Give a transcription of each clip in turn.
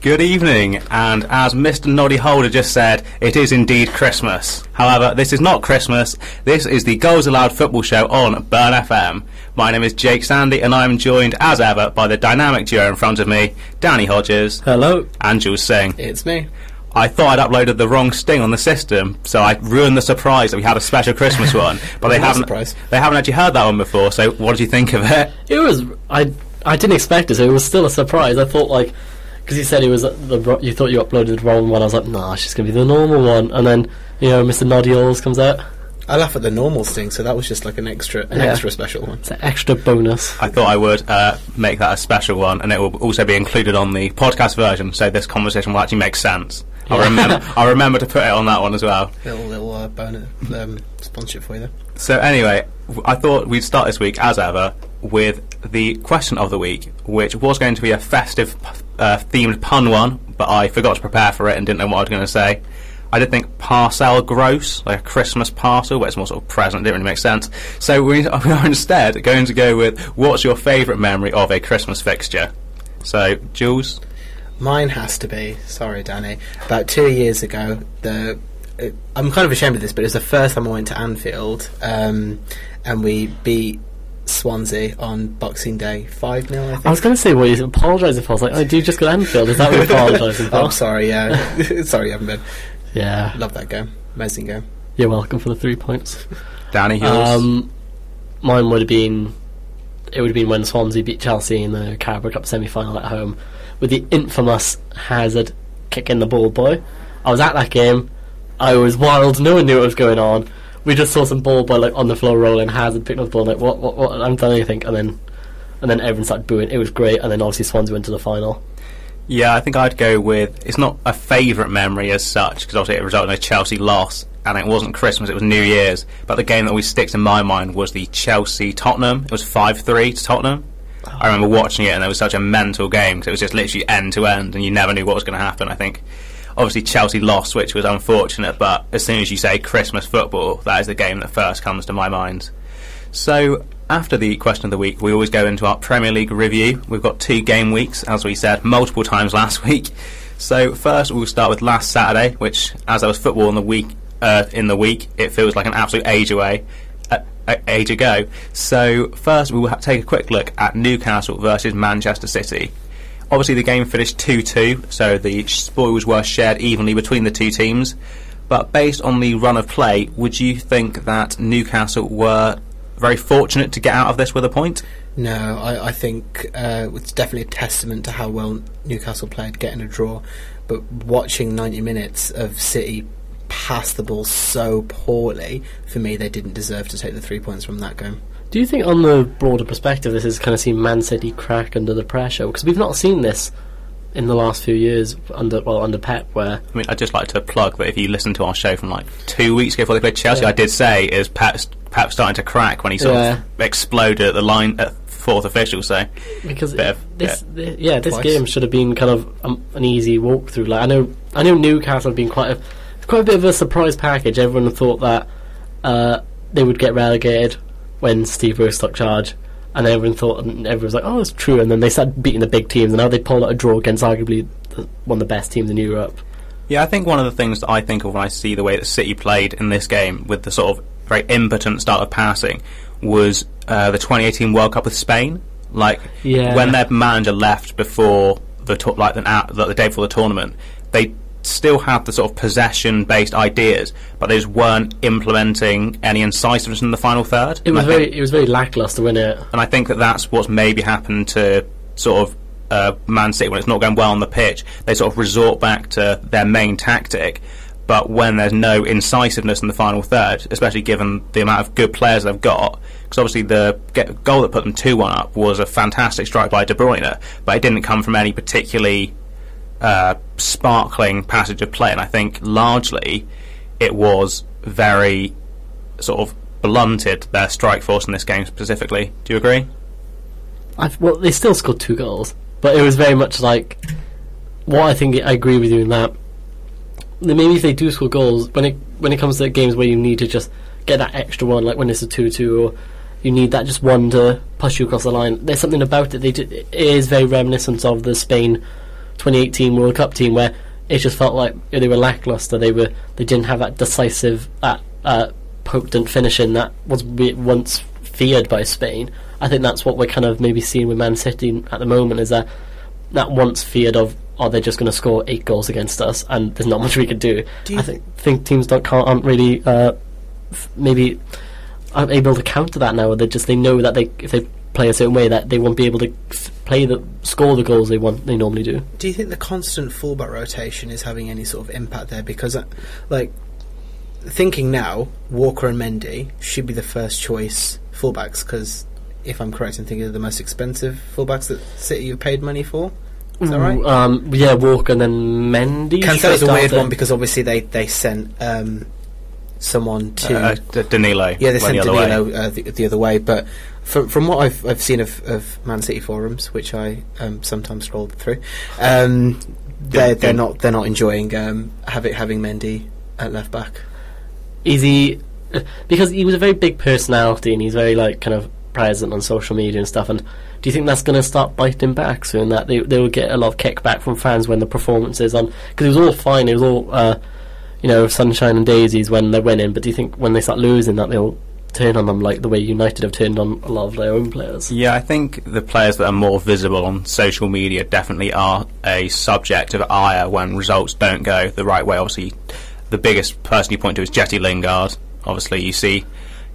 Good evening, and as Mr. Noddy Holder just said, it is indeed Christmas. However, this is not Christmas, this is the Goals Aloud football show on Burn FM. My name is Jake Sandy, and I am joined, as ever, by the dynamic duo in front of me, Danny Hodges Hello, and Jules Singh. it's me. I thought I'd uploaded the wrong sting on the system, so I ruined the surprise that we had a special Christmas one. But they haven't, surprise? they haven't actually heard that one before. So, what did you think of it? It was I I didn't expect it, so it was still a surprise. I thought like because you said it was the you thought you uploaded the wrong one. I was like, nah, it's just gonna be the normal one. And then you know, Mr. Noddy always comes out. I laugh at the normal thing, so that was just like an extra, an Yeah. extra special one. It's an extra bonus. I thought I would uh, make that a special one, and it will also be included on the podcast version, so this conversation will actually make sense. I'll remember. I'll remember to put it on that one as well. Little little uh, bonus um, sponsorship for you there. So anyway, I thought we'd start this week, as ever, with the question of the week, which was going to be a festive uh, themed pun one, but I forgot to prepare for it and didn't know what I was going to say. I did think parcel gross, like a Christmas parcel, where it's more sort of present, didn't really make sense. So we are instead going to go with what's your favourite memory of a Christmas fixture? So, Jules? Mine has to be. Sorry, Danny. About two years ago, the I'm kind of ashamed of this, but it was the first time I went to Anfield, um, and we beat Swansea on Boxing Day five 0 I think. I was gonna say, well, you apologise if I was like, oh, do you just go to Anfield? Is that what you're apologising for? oh, sorry. Yeah, sorry, you haven't been. Yeah, Love that game. Amazing game. you're welcome for the three points. Danny yours? Um, mine would have been it would have been when Swansea beat Chelsea in the Carabao Cup semi-final at home with the infamous Hazard kicking the ball boy. I was at that game. I was wild. No one knew what was going on. We just saw some ball boy like on the floor rolling. Hazard picking up the ball like what what what? I'm done anything. And then and then everyone started booing. It was great. And then obviously Swansea went to the final. Yeah, I think I'd go with. It's not a favourite memory as such because obviously it resulted in a Chelsea loss, and it wasn't Christmas; it was New Year's. But the game that always sticks in my mind was the Chelsea Tottenham. It was five three to Tottenham. I remember watching it, and it was such a mental game because it was just literally end to end, and you never knew what was going to happen. I think. Obviously, Chelsea lost, which was unfortunate, but as soon as you say Christmas football, that is the game that first comes to my mind. So, after the question of the week, we always go into our Premier League review. We've got two game weeks, as we said multiple times last week. So, first we'll start with last Saturday, which, as there was football in the week, uh, in the week, it feels like an absolute age away, uh, age ago. So, first we will take a quick look at Newcastle versus Manchester City. Obviously, the game finished 2 2, so the spoils were shared evenly between the two teams. But based on the run of play, would you think that Newcastle were very fortunate to get out of this with a point? No, I, I think uh, it's definitely a testament to how well Newcastle played getting a draw. But watching 90 minutes of City pass the ball so poorly, for me, they didn't deserve to take the three points from that game. Do you think, on the broader perspective, this is kind of seen Man City crack under the pressure? Because we've not seen this in the last few years under well under Pep, where I mean, I'd just like to plug that if you listen to our show from like two weeks ago before they played Chelsea, Yeah. I did say is Pep, Pep starting to crack when he sort Yeah. of exploded at the line at fourth official. So because Bit of- this, thi- yeah, this game should have been kind of um, an easy walkthrough. Like I know, I know Newcastle have been quite a quite a bit of a surprise package. Everyone thought that uh, they would get relegated when Steve Bruce took charge, and everyone thought, and everyone was like, "Oh, it's true." And then they started beating the big teams, and now they pulled out a draw against arguably the, one of the best teams in Europe. Yeah, I think one of the things that I think of when I see the way that City played in this game with the sort of very impotent style of passing was uh, the 2018 World Cup with Spain. Like Yeah. when their manager left before the to- like the, out- the day before the tournament, they still had the sort of possession-based ideas, but they just weren't implementing any incisiveness in the final third. It was I think- very, it was very lackluster, wasn't it? and I think that that's what's maybe happened to sort of uh, Man City when it's not going well on the pitch. They sort of resort back to their main tactic, but when there's no incisiveness in the final third, especially given the amount of good players they've got, because obviously the get, goal that put them two one up was a fantastic strike by De Bruyne, but it didn't come from any particularly uh, sparkling passage of play, and I think largely it was very sort of blunted their strike force in this game specifically. Do you agree? I've, well, they still scored two goals, but it was very much like what I think. I agree with you in that. Maybe if they do score goals, when it when it comes to games where you need to just get that extra one, like when it's a two-two, or you need that just one to push you across the line. There's something about it. They ju- it is very reminiscent of the Spain 2018 World Cup team where it just felt like they were lackluster. They were they didn't have that decisive, that uh, potent finishing that was once feared by Spain. I think that's what we're kind of maybe seeing with Man City at the moment is that that once feared of are they just going to score eight goals against us and there's not much we could do. Do I think think teams don't can't, aren't really uh, f- maybe aren't able to counter that now. They just they know that they if they play a certain way that they won't be able to f- play the score the goals they want they normally do. Do you think the constant fullback rotation is having any sort of impact there? Because, uh, like, thinking now, Walker and Mendy should be the first choice fullbacks. Because, if I'm correct in thinking, they're the most expensive fullbacks that City have paid money for. Is that right? Um, yeah, Walker and then Mendy. Cancelo's straight a weird after. one because obviously they they sent um, someone to Uh, D- Danilo. yeah they went sent the other. Danilo uh, the, the other way. But from from what I've I've seen of, of Man City forums, which I um, sometimes scroll through, um, they're they're not they're not enjoying um, having having Mendy at left back. is he because he was a very big personality and he's very like kind of present on social media and stuff and do you think that's going to start biting back soon that they, they will get a lot of kickback from fans when the performances on because it was all fine it was all uh, you know sunshine and daisies when they're winning but do you think when they start losing that they'll turn on them like the way United have turned on a lot of their own players Yeah, I think the players that are more visible on social media definitely are a subject of ire when results don't go the right way. Obviously, the biggest person you point to is Jesse Lingard. Obviously, you see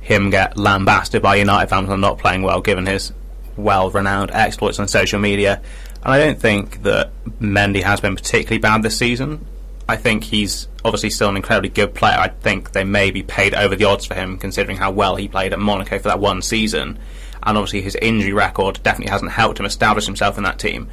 him get lambasted by United fans for not playing well, given his well-renowned exploits on social media. And I don't think that Mendy has been particularly bad this season. I think he's obviously still an incredibly good player. I think they may be paid over the odds for him, considering how well he played at Monaco for that one season. And obviously, his injury record definitely hasn't helped him establish himself in that team.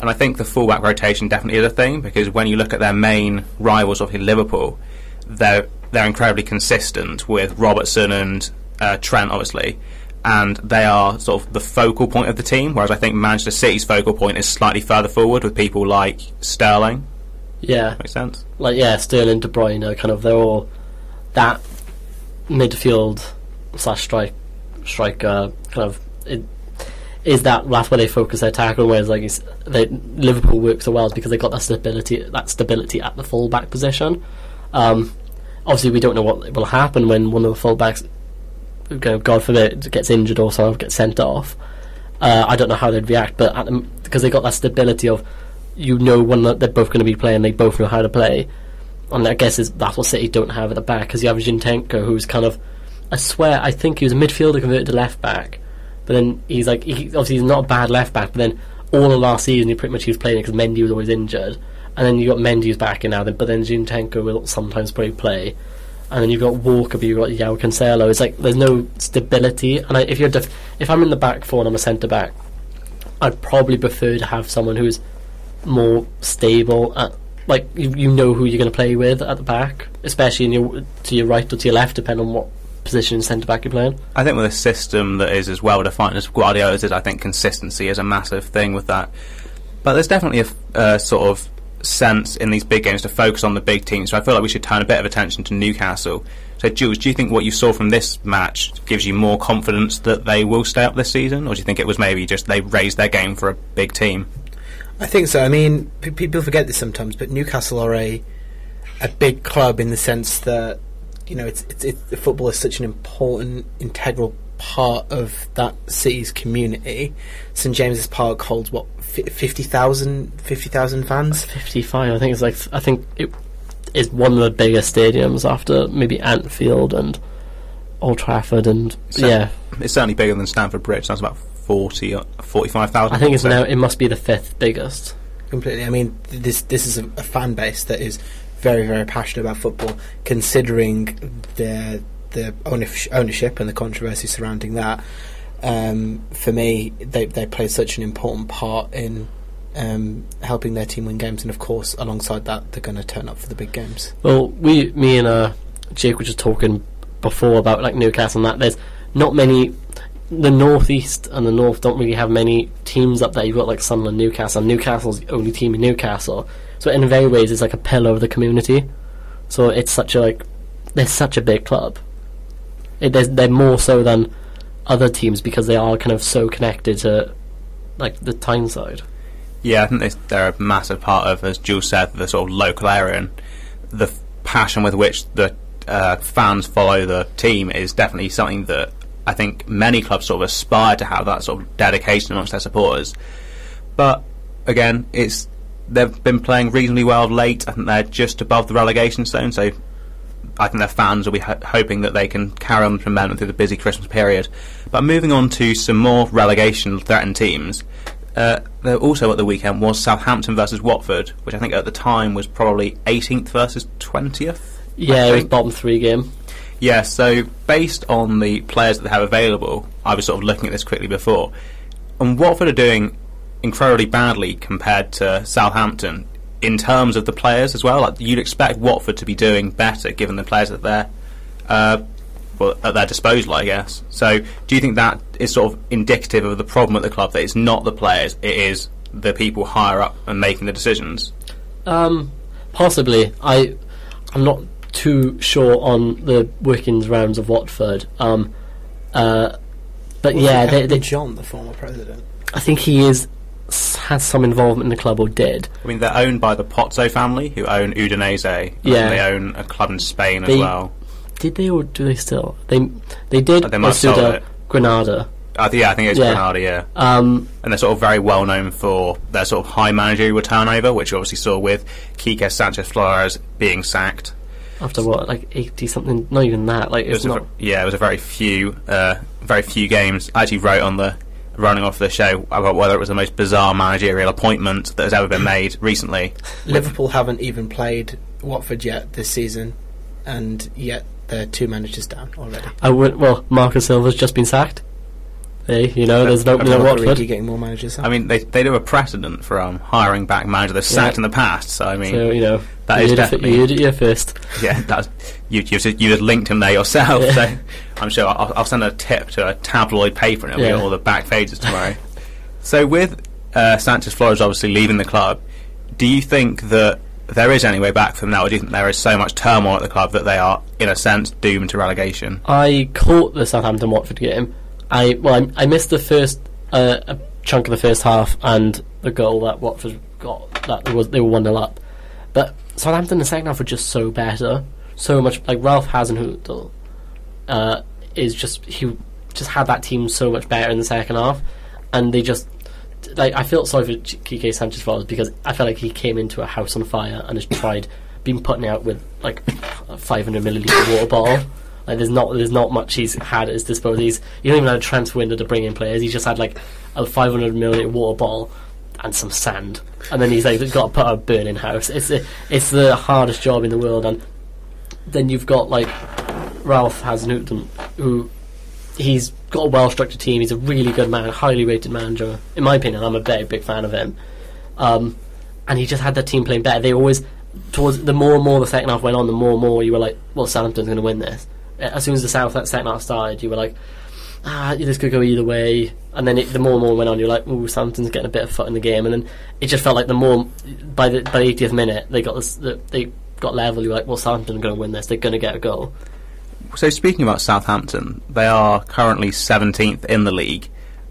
And I think the fullback rotation definitely is a thing because when you look at their main rivals obviously Liverpool, they're they're incredibly consistent with Robertson and uh, Trent, obviously, and they are sort of the focal point of the team. Whereas I think Manchester City's focal point is slightly further forward with people like Sterling. Yeah Makes sense. like yeah, Sterling, De Bruyne, kind of they're all that midfield slash strike striker kind of it, is that that's where they focus their tackle. Whereas like they, Liverpool works so well is because they got that stability that stability at the fullback position. Um, obviously, we don't know what will happen when one of the full backs, God forbid, gets injured or of gets sent off. Uh, I don't know how they'd react, but at the, because they got that stability of you know when they're both going to be playing, they both know how to play. And I guess is that's what City don't have at the back because you have Zinchenko who's kind of, I swear, I think he was a midfielder converted to left back, but then he's like, he, obviously he's not a bad left back, but then all of last season he pretty much he was playing because Mendy was always injured, and then you got Mendy who's back in now, but then Zinchenko will sometimes probably play, and then you've got Walker, but you've got João Cancelo. It's like there's no stability, and I, if you're def- if I'm in the back four and I'm a centre back, I'd probably prefer to have someone who's more stable at like you, you know who you're going to play with at the back, especially in your to your right or to your left, depending on what position centre back you're playing. I think with a system that is as well defined as Guardiola's is, I think consistency is a massive thing with that. But there's definitely a uh, sort of sense in these big games to focus on the big teams. So I feel like we should turn a bit of attention to Newcastle. So, Jules, do you think what you saw from this match gives you more confidence that they will stay up this season, or do you think it was maybe just they raised their game for a big team? I think so. I mean, p- people forget this sometimes, but Newcastle are a a big club in the sense that you know it's, it's, it's football is such an important, integral part of that city's community. St James's Park holds what fi- 50,000 50,000 fans. Fifty-five, I think it's like I think it is one of the biggest stadiums after maybe Anfield and Old Trafford and So- yeah, It's certainly bigger than Stamford Bridge. That's about 40, 45,000. I think it's now it must be the fifth biggest. Completely. I mean, this this is a, a fan base that is very very passionate about football, considering the the ownership, ownership and the controversy surrounding that. Um, for me, they they play such an important part in um, helping their team win games, and of course, alongside that, they're going to turn up for the big games. Well, we, me and uh, Jake were just talking before about like Newcastle and that. There's not many. The northeast and the north don't really have many teams up there. You've got like Sunderland, Newcastle. And Newcastle's the only team in Newcastle, so in very ways it's like a pillar of the community. So it's such a like, they're such a big club. It, they're, they're more so than other teams because they are kind of so connected to like the Tyneside. Yeah, I think they, they're a massive part of, as Jules said, the sort of local area and the passion with which the uh, fans follow the team is definitely something that I think many clubs sort of aspire to have that sort of dedication amongst their supporters. But again, it's they've been playing reasonably well late. I think they're just above the relegation zone, so I think their fans will be ho- hoping that they can carry on the momentum through the busy Christmas period. But moving on to some more relegation threatened teams. Uh, there also at the weekend was Southampton versus Watford, which I think at the time was probably 18th versus 20th. Yeah, it was bottom three game. Yeah, so based on the players that they have available, I was sort of looking at this quickly before, and Watford are doing incredibly badly compared to Southampton in terms of the players as well. Like you'd expect Watford to be doing better given the players that they're uh, well, at their disposal, I guess. So, do you think that is sort of indicative of the problem at the club that it's not the players, it is the people higher up and making the decisions? Um, possibly. I, I'm not too sure on the workings rounds of Watford. Um, uh, but Was yeah, it they, they, John, the former president. I think he is has some involvement in the club or did. I mean, they're owned by the Pozzo family, who own Udinese. and Yeah. they own a club in Spain as well. Did they or do they still? They they did. Uh, they must have sold it. Granada. I think, yeah, I think it's Yeah. Granada, yeah. Um, and they're sort of very well known for their sort of high managerial turnover, which you obviously saw with Kike Sanchez Flores being sacked. After what, like eighty something? Not even that. Like It it's was not. ve- yeah, it was a very few, uh, very few games. I actually wrote on the running off the show about whether it was the most bizarre managerial appointment that has ever been made recently. Liverpool haven't even played Watford yet this season, and yet they're two managers down already. I would. Well, Marco Silva's just been sacked. Hey, you know, there's no I no mean, Watford Watford. getting more managers. I mean, they they do a precedent for um, hiring back managers they've sacked Yeah. in the past. So I mean, So you know, that you is did it definitely- you did it your first. yeah, that's you. You just, you just linked him there yourself. Yeah. So I'm sure I'll, I'll send a tip to a tabloid paper and it'll Yeah. be all the back pages tomorrow. so with uh, Sanchez Flores obviously leaving the club, do you think that there is any way back from that, or do you think there is so much turmoil at the club that they are, in a sense, doomed to relegation? I caught the Southampton Watford game. I well, I, I missed the first uh, a chunk of the first half and the goal that Watford got. That was they were one 0 up, but Southampton in the second half were just so better, so much like Ralph Hasenhüttl uh, is just he just had that team so much better in the second half, and they just like I felt sorry for Kike Sanchez Flores because I felt like he came into a house on fire and has tried been putting out with like a 500 milliliter water bottle. Like there's not there's not much he's had at his disposal. He's he don't even have a transfer window to bring in players. He's just had like a 500 milliliter water bottle and some sand, and then he's like got to put a burning house. It's it's the hardest job in the world, and then you've got like Ralph Hasenhüttl, who he's got a well structured team. He's a really good man, highly rated manager. In my opinion, I'm a very big fan of him. Um, and he just had that team playing better. They always, towards the more and more the second half went on, the more and more you were like, well, Southampton's going to win this. As soon as the South that second half started, you were like, ah, this could go either way. And then it, the more and more went on, you're like, ooh, Southampton's getting a bit of foot in the game. And then it just felt like the more by the by the 80th minute they got this, the, they got level. You're like, well, Southampton's going to win this. They're going to get a goal. So speaking about Southampton, they are currently 17th in the league.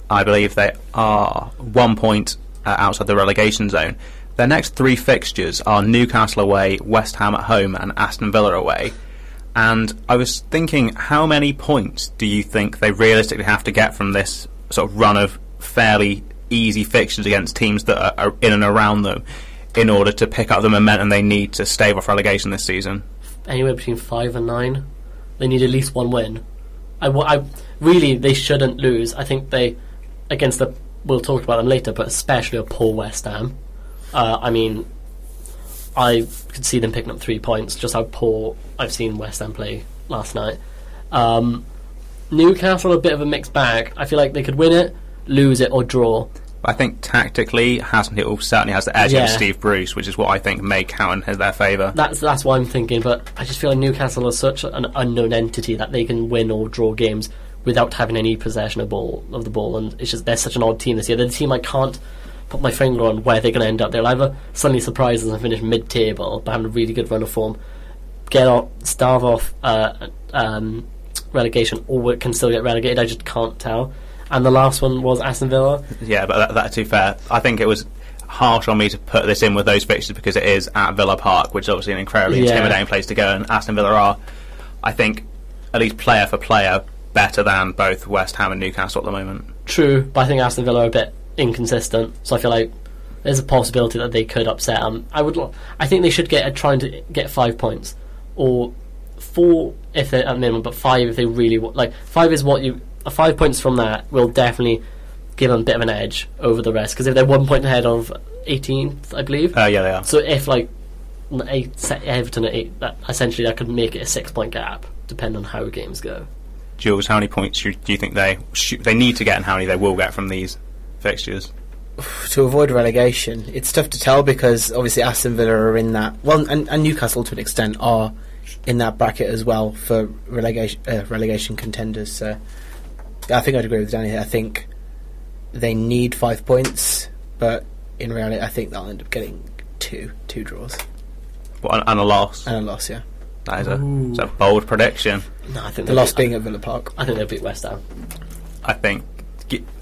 I believe they are one point uh, outside the relegation zone. Their next three fixtures are Newcastle away, West Ham at home, and Aston Villa away. And I was thinking, how many points do you think they realistically have to get from this sort of run of fairly easy fixtures against teams that are, in and around them in order to pick up the momentum they need to stave off relegation this season? anywhere between five and nine. They need at least one win. I, I- really they shouldn't lose. I think they against the we'll talk about them later, but especially a poor West Ham. Uh, I mean, I could see them picking up three points. Just how poor I've seen West Ham play last night. Um, Newcastle a bit of a mixed bag. I feel like they could win it, lose it, or draw. I think tactically, Hasenhüttl certainly has the edge Yeah. over Steve Bruce, which is what I think may count in their favour. That's that's what I'm thinking, but I just feel like Newcastle is such an unknown entity that they can win or draw games without having any possession of ball of the ball, and it's just they're such an odd team this year. They're the team I can't put my finger on where they're going to end up. They'll either suddenly surprise us and finish mid-table, but having a really good run of form, get off, starve off uh, um, relegation, or can still get relegated. I just can't tell. And the last one was Aston Villa. Yeah, but that, that to be fair, I think it was harsh on me to put this in with those fixtures because it is at Villa Park, which is obviously an incredibly Yeah. intimidating place to go, and Aston Villa are, I think, at least player for player, better than both West Ham and Newcastle at the moment. True, but I think Aston Villa are a bit inconsistent, so I feel like there's a possibility that they could upset them. I would, I think they should get a, trying to get five points, or four if they're at minimum, but five if they really want. Like five is what you. Five points from that will definitely give them a bit of an edge over the rest because if they're one point ahead of 18th, I believe. Uh, yeah, they are. So if like eight, Everton at eight, that essentially that could make it a six point gap, depending on how games go. Jules, how many points do you, do you think they sh- they need to get, and how many they will get from these fixtures? to avoid relegation, it's tough to tell because obviously Aston Villa are in that. Well, and, and Newcastle to an extent are in that bracket as well for relegation uh, relegation contenders. So I think I'd agree with Danny. I think they need five points, but in reality, I think they'll end up getting two two draws Well, and, and a loss. and a loss. Yeah, That is a, it's a bold prediction. No, I think the loss beat- being at Villa Park. I think they'll beat West Ham. I think.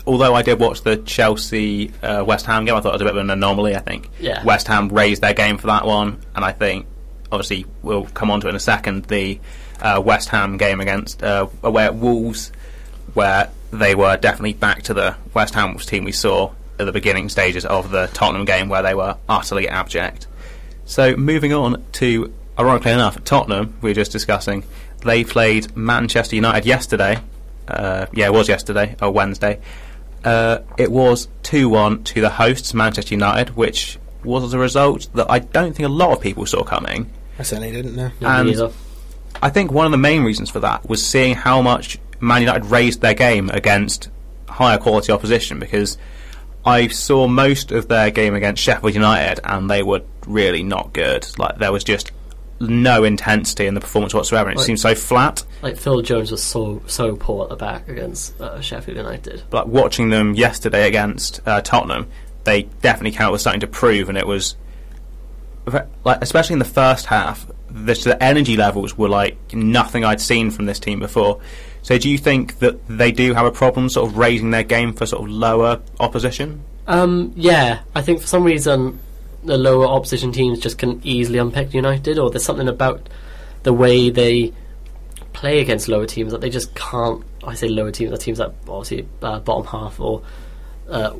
Although I did watch the Chelsea uh, West Ham game, I thought it was a bit of an anomaly. I think Yeah. West Ham raised their game for that one, and I think obviously we'll come on to it in a second. The uh, West Ham game against uh, away at Wolves, where they were definitely back to the West Ham team we saw at the beginning stages of the Tottenham game, where they were utterly abject. So moving on to, ironically enough, Tottenham, we were just discussing, they played Manchester United yesterday. Uh, yeah, it was yesterday, or Wednesday. Uh, it was 2 1 to the hosts, Manchester United, which was a result that I don't think a lot of people saw coming. I certainly didn't know. And- either. I think one of the main reasons for that was seeing how much Man United raised their game against higher quality opposition because I saw most of their game against Sheffield United and they were really not good. Like there was just no intensity in the performance whatsoever. and It Like- seemed so flat. Like Phil Jones was so so poor at the back against uh, Sheffield United. But watching them yesterday against uh, Tottenham, they definitely came out with something to prove, and it was like especially in the first half, the, the energy levels were like nothing I'd seen from this team before. So, do you think that they do have a problem, sort of raising their game for sort of lower opposition? Um, yeah, I think for some reason the lower opposition teams just can easily unpick United, or there's something about the way they play against lower teams that they just can't. I say lower teams, the teams that obviously uh, bottom half, or uh,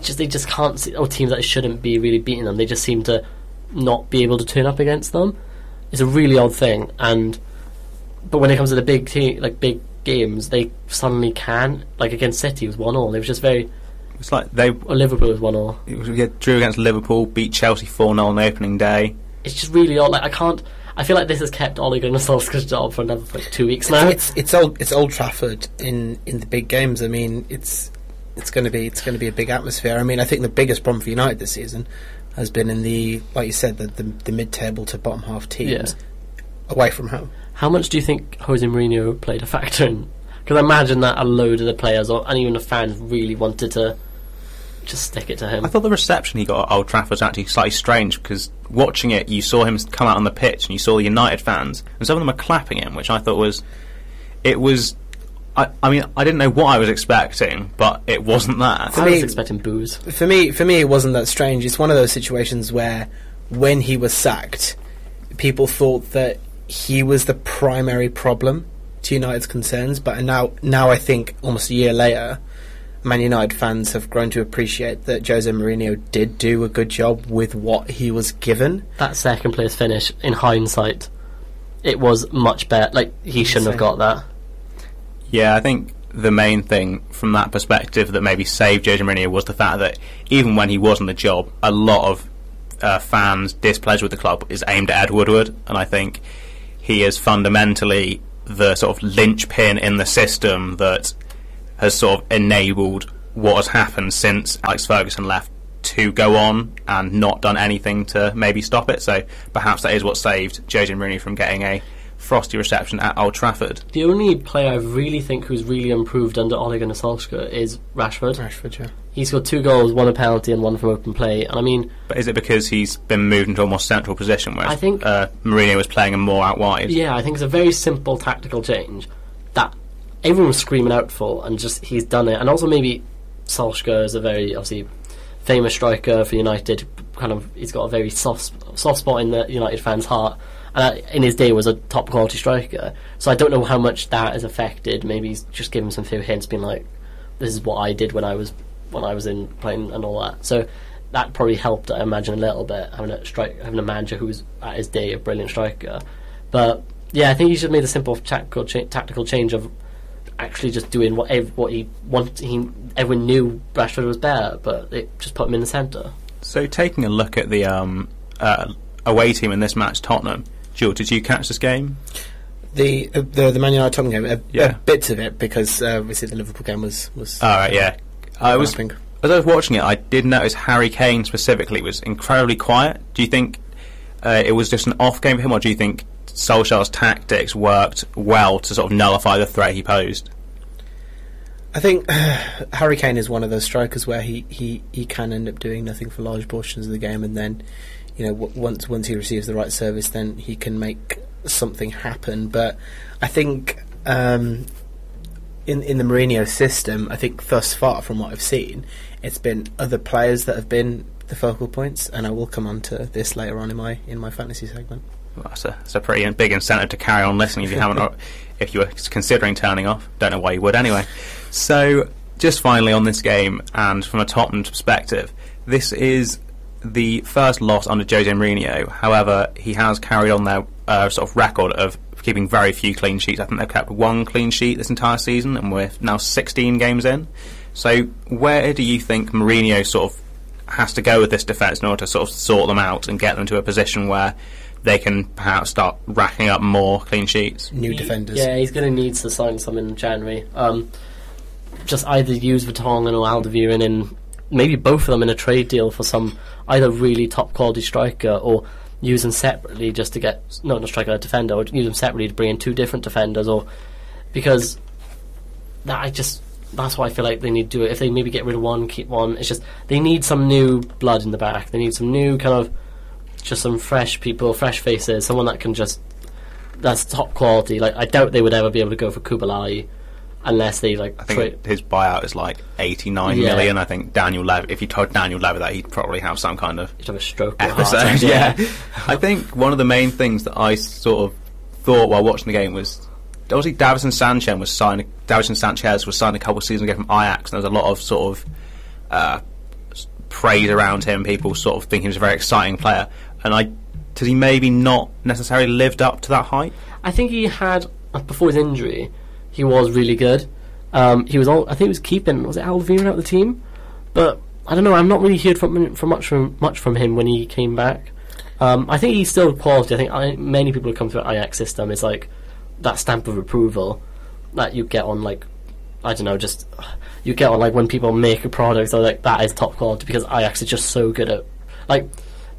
just they just can't see, or teams that shouldn't be really beating them. They just seem to not be able to turn up against them. It's a really odd thing, and but when it comes to the big team, like big games, they suddenly can. Like against City, it was one all. It was just very. It's like they Or Liverpool was one all. it was, yeah, drew against Liverpool, beat Chelsea four 0 on the opening day. It's just really odd. Like I can't. I feel like this has kept Ole Gunnar Solskjaer's job for another like two weeks now. It's it's old it's Old Trafford in, in the big games. I mean, it's it's going to be it's going to be a big atmosphere. I mean, I think the biggest problem for United this season has been in the like you said the the, the mid table to bottom half teams away from home. How much do you think Jose Mourinho played a factor in? Because I imagine that a load of the players or and even the fans really wanted to just stick it to him. I thought the reception he got at Old Trafford was actually slightly strange because watching it, you saw him come out on the pitch and you saw the United fans, and some of them were clapping him, which I thought was. It was. I, I mean, I didn't know what I was expecting, but it wasn't that. I me- was expecting booze. For me, for me, it wasn't that strange. It's one of those situations where, when he was sacked, people thought that he was the primary problem to United's concerns. But now, now I think almost a year later, Man United fans have grown to appreciate that Jose Mourinho did do a good job with what he was given. That second place finish, in hindsight, it was much better. Like he shouldn't have got that. Yeah, I think the main thing from that perspective that maybe saved Jose Mourinho was the fact that even when he was on the job, a lot of uh, fans' displeasure with the club is aimed at Ed Woodward, and I think he is fundamentally the sort of linchpin in the system that has sort of enabled what has happened since Alex Ferguson left to go on and not done anything to maybe stop it. So perhaps that is what saved Jose Mourinho from getting a frosty reception at Old Trafford. The only player I really think who's really improved under Ole Gunnar Solskjaer is Rashford. Rashford, yeah. He's got two goals, one a penalty and one from open play. And I mean, But is it because he's been moved into a more central position, where I think- uh, Mourinho was playing him more out wide? yeah, I think it's a very simple tactical change that everyone was screaming out for, and just he's done it. And also maybe Solskjaer is a very obviously famous striker for United. Kind of, he's got a very soft soft spot in the United fans' heart. And uh, in his day, was a top quality striker. So I don't know how much that has affected. Maybe he's just given some few hints, being like, "This is what I did when I was when I was in playing and all that." So that probably helped, I imagine, a little bit having a strike, having a manager who was at his day a brilliant striker. But yeah, I think he have made a simple tactical cha- tactical change of actually just doing what ev- what he wanted. He everyone knew Rashford was better, but it just put him in the centre. So taking a look at the um, uh, away team in this match, Tottenham. Jules, did you catch this game? The uh, the the Man United Tottenham game, uh, Yeah. uh, bits of it because uh, obviously the Liverpool game was was. All right, yeah. I was overlapping. as I was watching it, I did notice Harry Kane specifically was incredibly quiet. Do you think uh, it was just an off game for him, or do you think Solskjaer's tactics worked well to sort of nullify the threat he posed? I think Harry Kane is one of those strikers where he, he, he can end up doing nothing for large portions of the game, and then, you know, w- once once he receives the right service, then he can make something happen. But I think um, in in the Mourinho system, I think thus far from what I've seen, it's been other players that have been the focal points, and I will come on to this later on in my in my fantasy segment. Well, that's, a, that's a pretty big incentive to carry on listening if you haven't, or if you were considering turning off. Don't know why you would anyway. So, just finally on this game, and from a Tottenham perspective, this is the first loss under Jose Mourinho. However, he has carried on their uh, sort of record of keeping very few clean sheets. I think they've kept one clean sheet this entire season, and we're now 16 games in. So, where do you think Mourinho sort of has to go with this defence in order to sort of sort them out and get them to a position where they can perhaps start racking up more clean sheets. New He- defenders. Yeah, he's going to need to sign some in January. Um, just either use Vertonghen or Alderweireld in maybe both of them in a trade deal for some either really top quality striker or use them separately just to get not not striker a defender or use them separately to bring in two different defenders or because that I just that's why I feel like they need to do it. If they maybe get rid of one, keep one. It's just they need some new blood in the back. They need some new kind of just some fresh people, fresh faces, someone that can just that's top quality. Like I doubt they would ever be able to go for Koulibaly unless they like I think his buyout is like eighty nine million. Yeah. I think Daniel Lev. If you told Daniel Levy that, he'd probably have some kind of He'd have a stroke. episode. attack, yeah. I think one of the main things that I sort of thought while watching the game was obviously Davinson Sanchez was signed. Davinson Sanchez was signed a couple of seasons ago from Ajax, and there was a lot of sort of uh, praise around him. People sort of thinking he was a very exciting player, and I. Has he maybe not necessarily lived up to that height? I think he had uh, before his injury, he was really good. Um, he was all I think he was keeping was it Alvira out the team, but I don't know. I'm not really heard from from much from much from him when he came back. Um, I think he's still quality. I think I, many people who come through Ajax system is like that stamp of approval that you get on like I don't know, just you get on like when people make a product, so like that is top quality because Ajax is just so good at like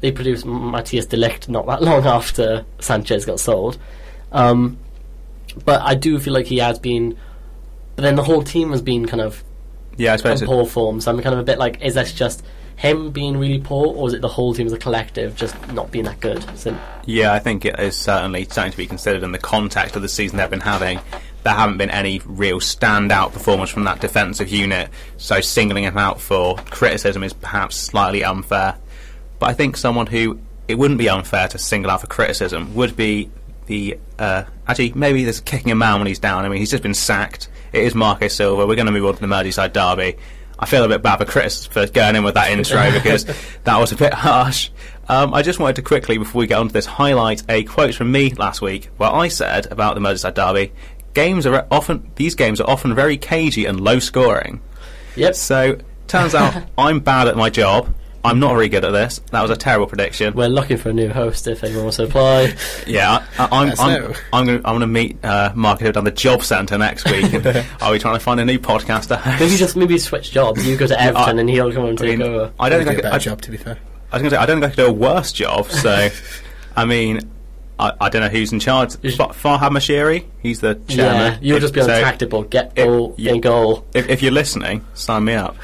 they produced Matthijs de Ligt not that long after Sanchez got sold. Um, but I do feel like he has been. But then the whole team has been kind of Yeah, I in suppose. it- poor form, so I'm kind of a bit like, is this just him being really poor, or is it the whole team as a collective just not being that good? So Yeah, I think it is certainly something to be considered in the context of the season they've been having. There haven't been any real standout performance from that defensive unit, so singling him out for criticism is perhaps slightly unfair. But I think someone who it wouldn't be unfair to single out for criticism would be the uh, actually maybe there's kicking a man when he's down. I mean, he's just been sacked. It is Marco Silva. We're going to move on to the Merseyside derby. I feel a bit bad for Chris for going in with that intro because that was a bit harsh. Um, I just wanted to quickly, before we get on to this, highlight a quote from me last week where I said about the Merseyside derby: games are often these games are often very cagey and low scoring. yep, So turns out I'm bad at my job. I'm not very good at this. That was a terrible prediction. We're looking for a new host if anyone wants to apply. Yeah, I, I, I'm, I'm. I'm going to I'm gonna meet uh, Mark down the job centre next week. are we trying to find a new podcaster? Maybe just maybe switch jobs. You go to Everton I- and he'll come and I take mean, over. I don't Would think I do a could, better I, job, to be fair. I was going to say I don't think I could do a worse job. So, I mean, I, I don't know who's in charge. Fa- Farhad Moshiri, he's the chairman. Yeah, you'll just be on So- the ball. Get If- goal, yeah. in goal. if, if you're listening, sign me up.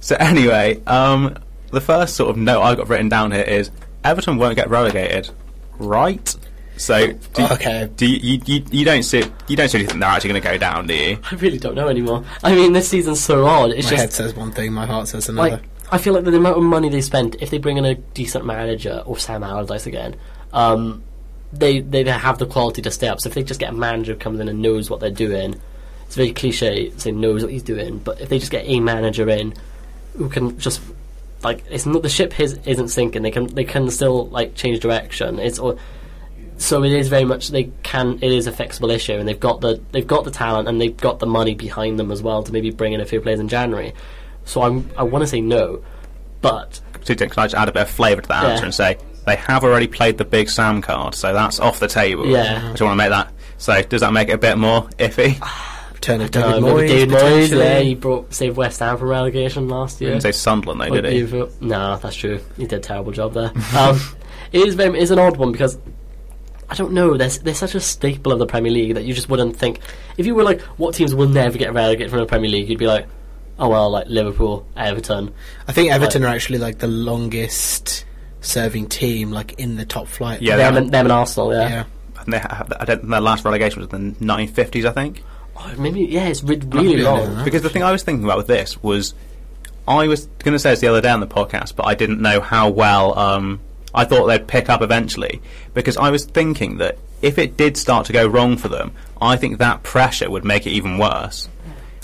So anyway, um, the first sort of note I got written down here is Everton won't get relegated, right? So do, Okay. do you, you, you, you don't see you don't seriously think they're actually going to go down, do you? I really don't know anymore. I mean, this season's so odd. It's My just head says one thing, my heart says another. like I feel like the amount of money they spent, if they bring in a decent manager or Sam Allardyce again, um, they they have the quality to stay up. So if they just get a manager who comes in and knows what they're doing, it's very cliche saying knows what he's doing. But if they just get a manager in who can just like it's not the ship is, isn't sinking. They can they can still like change direction. It's or so it is very much they can it is a fixable issue and they've got the they've got the talent and they've got the money behind them as well to maybe bring in a few players in January. So I'm I want to say no, but So can I just add a bit of flavour to that Yeah. answer and say they have already played the big Sam card, so that's off the table. Yeah. I just want to make that. So does that make it a bit more iffy? Turn of uh, David Moyes, David Moyes, yeah, he brought saved West Ham from relegation last I year. didn't say Sunderland though, What did do he? you feel- No, that's true. He did a terrible job there. um, it is very it's an odd one because I don't know. There's there's such a staple of the Premier League that you just wouldn't think. If you were like, what teams will never get relegated from the Premier League, you'd be like, oh well, like Liverpool, Everton. I think Everton are actually like the longest serving team, like in the top flight. Yeah, them, they- and, them and Arsenal, yeah. yeah. And they have, I don't think their last relegation was in the 1950s, I think. Oh, maybe yeah, it's re- really long. Because the thing I was thinking about with this was, I was going to say this the other day on the podcast, but I didn't know how well. Um, I thought they'd pick up eventually because I was thinking that if it did start to go wrong for them, I think that pressure would make it even worse.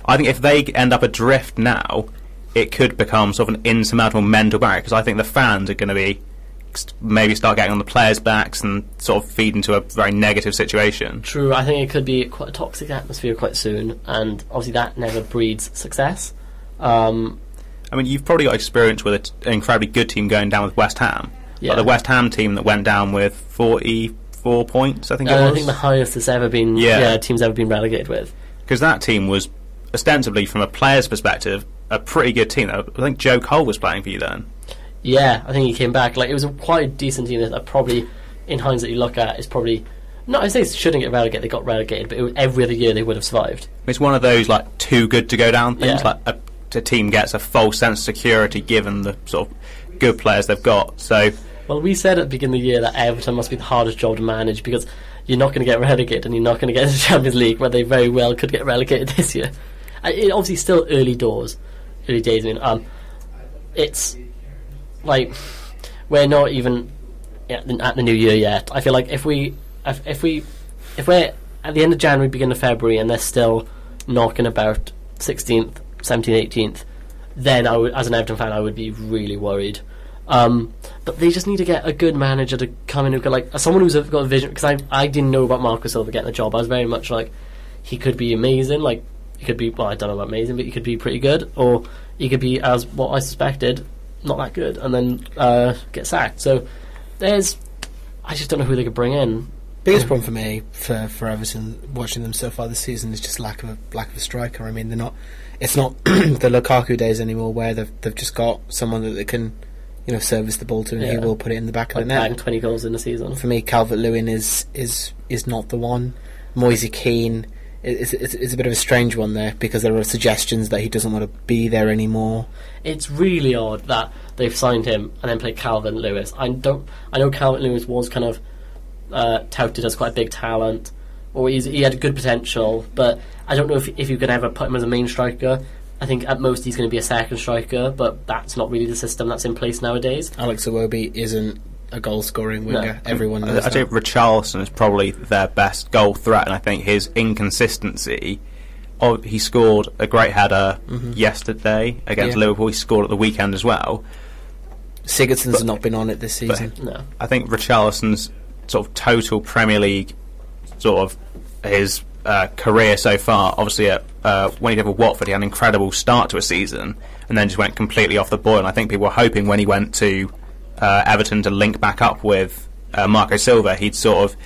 I think if they end up adrift now, it could become sort of an insurmountable mental barrier because I think the fans are going to be maybe start getting on the players' backs and sort of feed into a very negative situation. True, I think it could be quite a toxic atmosphere quite soon, and obviously that never breeds success. Um, I mean, you've probably got experience with an incredibly good team going down with West Ham. Yeah. Like the West Ham team that went down with 44 points, I think it and I think the highest it's ever been, Yeah. yeah, teams ever been relegated with. Because that team was ostensibly, from a player's perspective, a pretty good team. I think Joe Cole was playing for you then. Yeah, I think he came back. Like it was a quite a decent team that probably, in hindsight, you look at is probably. No, I say it shouldn't get relegated. They got relegated, but it was, every other year they would have survived. It's one of those like too good to go down things. Yeah. Like a, a team gets a false sense of security given the sort of good players they've got. So Well, we said at the beginning of the year that Everton must be the hardest job to manage because you're not going to get relegated and you're not going to get into the Champions League, where they very well could get relegated this year. It obviously still early doors, early days. I mean, um, it's like we're not even at the, at the new year yet. I feel like if we if, if we if we're at the end of January, beginning of February, and they're still knocking about 16th, 17th, 18th, then I would, as an Everton fan, I would be really worried. Um, but they just need to get a good manager to come in who could like someone who's got a vision. Because I I didn't know about Marco Silva getting the job. I was very much like he could be amazing. Like he could be well, I don't know about amazing, but he could be pretty good, or he could be as what I suspected, not that good, and then uh, get sacked. So there's I just don't know who they could bring in. Biggest problem for me for for Everton watching them so far this season is just lack of a lack of a striker. I mean, they're not. It's not the Lukaku days anymore where they've they've just got someone that they can, you know, service the ball to and he will put it in the back of the net. twenty goals in a season. For me, Calvert Lewin is is is not the one. Moise Kean is it's, it's a bit of a strange one there because there are suggestions that he doesn't want to be there anymore. It's really odd that they've signed him and then played Calvin Lewis. I don't. I know Calvin Lewis was kind of uh, touted as quite a big talent, or he's, he had good potential, but I don't know if if you could ever put him as a main striker. I think at most he's going to be a second striker, but that's not really the system that's in place nowadays. Alex Iwobi isn't a goal scoring No. winger. Everyone I knows I think that. Richarlison is probably their best goal threat, and I think his inconsistency. Oh, he scored a great header yesterday against Yeah. Liverpool. He scored at the weekend as well. Sigurdsson's not been on it this season. No, I think Richarlison's sort of total Premier League sort of his uh, career so far, obviously at uh, when he did with Watford, he had an incredible start to a season, and then just went completely off the boil. And I think people were hoping when he went to uh, Everton to link back up with uh, Marco Silva, he'd sort of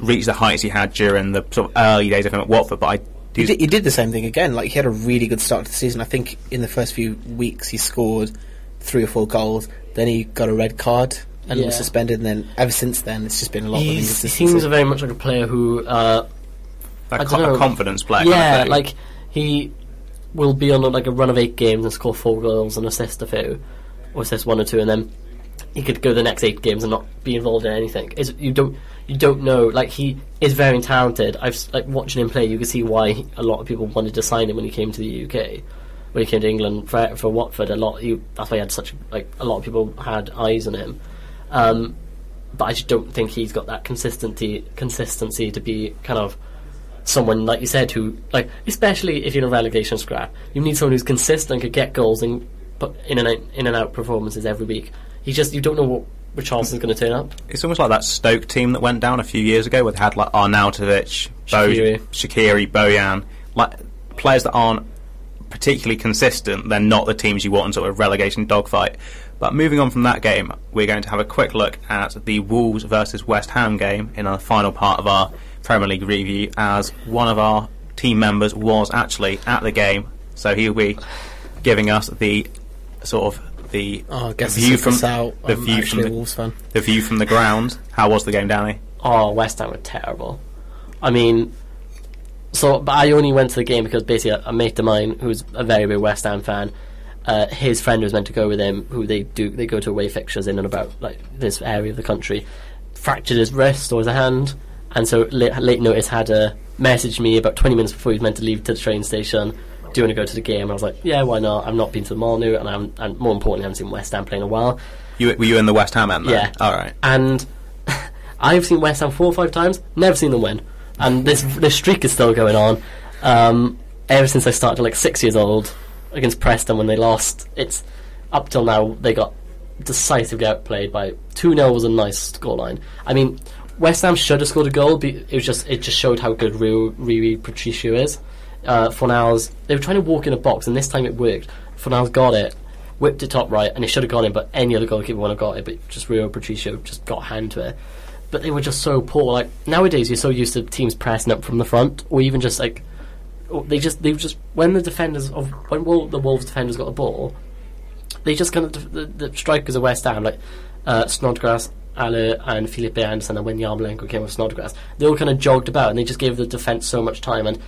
reached the heights he had during the sort of early days of him at Watford. But I He did, he did the same thing again. Like he had a really good start to the season. I think in the first few weeks he scored three or four goals. Then he got a red card and was suspended. And then ever since then, it's just been a lot of He's, he seems very much like a player who uh, a, I co- dunno. a confidence player. kind of yeah, like he will be on like a run of eight games and score four goals and assist a few, or assist one or two, and then he could go the next eight games and not be involved in anything. Is you don't you don't know. Like he is very talented. I've like watching him play. You can see why a lot of people wanted to sign him when he came to the UK. When he came to England for, for Watford, a lot. That's why he had such like a lot of people had eyes on him. Um, but I just don't think he's got that consistency consistency to be kind of someone like you said who like especially if you're in a relegation scrap, you need someone who's consistent, could get goals and put in and out, in and out performances every week. He just you don't know what Richarlison's going to turn up. It's almost like that Stoke team that went down a few years ago, where they had like Arnautovic, Bo- Shaqiri. Shakiri, Bojan, like players that aren't particularly consistent. They're not the teams you want in sort of relegation dogfight. But moving on from that game, we're going to have a quick look at the Wolves versus West Ham game in our final part of our Premier League review, as one of our team members was actually at the game, so he'll be giving us the sort of the Oh, I guess view from out. the I'm view from the, Wolves fan. the view from the ground. How was the game, Danny? Oh, West Ham were terrible. I mean, so but I only went to the game because basically a, a mate of mine who's a very big West Ham fan. Uh, his friend was meant to go with him, who they do they go to away fixtures in and about like this area of the country. Fractured his wrist or his hand, and so late, late notice had a message me about 20 minutes before he was meant to leave to the train station. Do you want to go to the game? And I was like, yeah, why not? I've not been to the mall and, I'm, and more importantly, I haven't seen West Ham play in a while. You, were you in the West Ham end? Then? Yeah. All right. And I've seen West Ham four or five times, never seen them win. And this this streak is still going on. Um, ever since I started like six years old against Preston when they lost, it's up till now they got decisively outplayed by two 0 was a nice scoreline. I mean, West Ham should have scored a goal. But it was just it just showed how good Rui Patricio is. Uh, Fornals, they were trying to walk in a box, and this time it worked. Fornals got it, whipped it top right, and it should have gone in, but any other goalkeeper would have got it. But just Rui Patricio just got a hand to it. But they were just so poor. Like nowadays, you're so used to teams pressing up from the front, or even just like they just they just when the defenders of when the Wolves defenders got the ball, they just kind of the, the strikers of West Ham like uh, Snodgrass, Haller, and Felipe Anderson, and when Yarmolenko came with Snodgrass, they all kind of jogged about and they just gave the defence so much time. And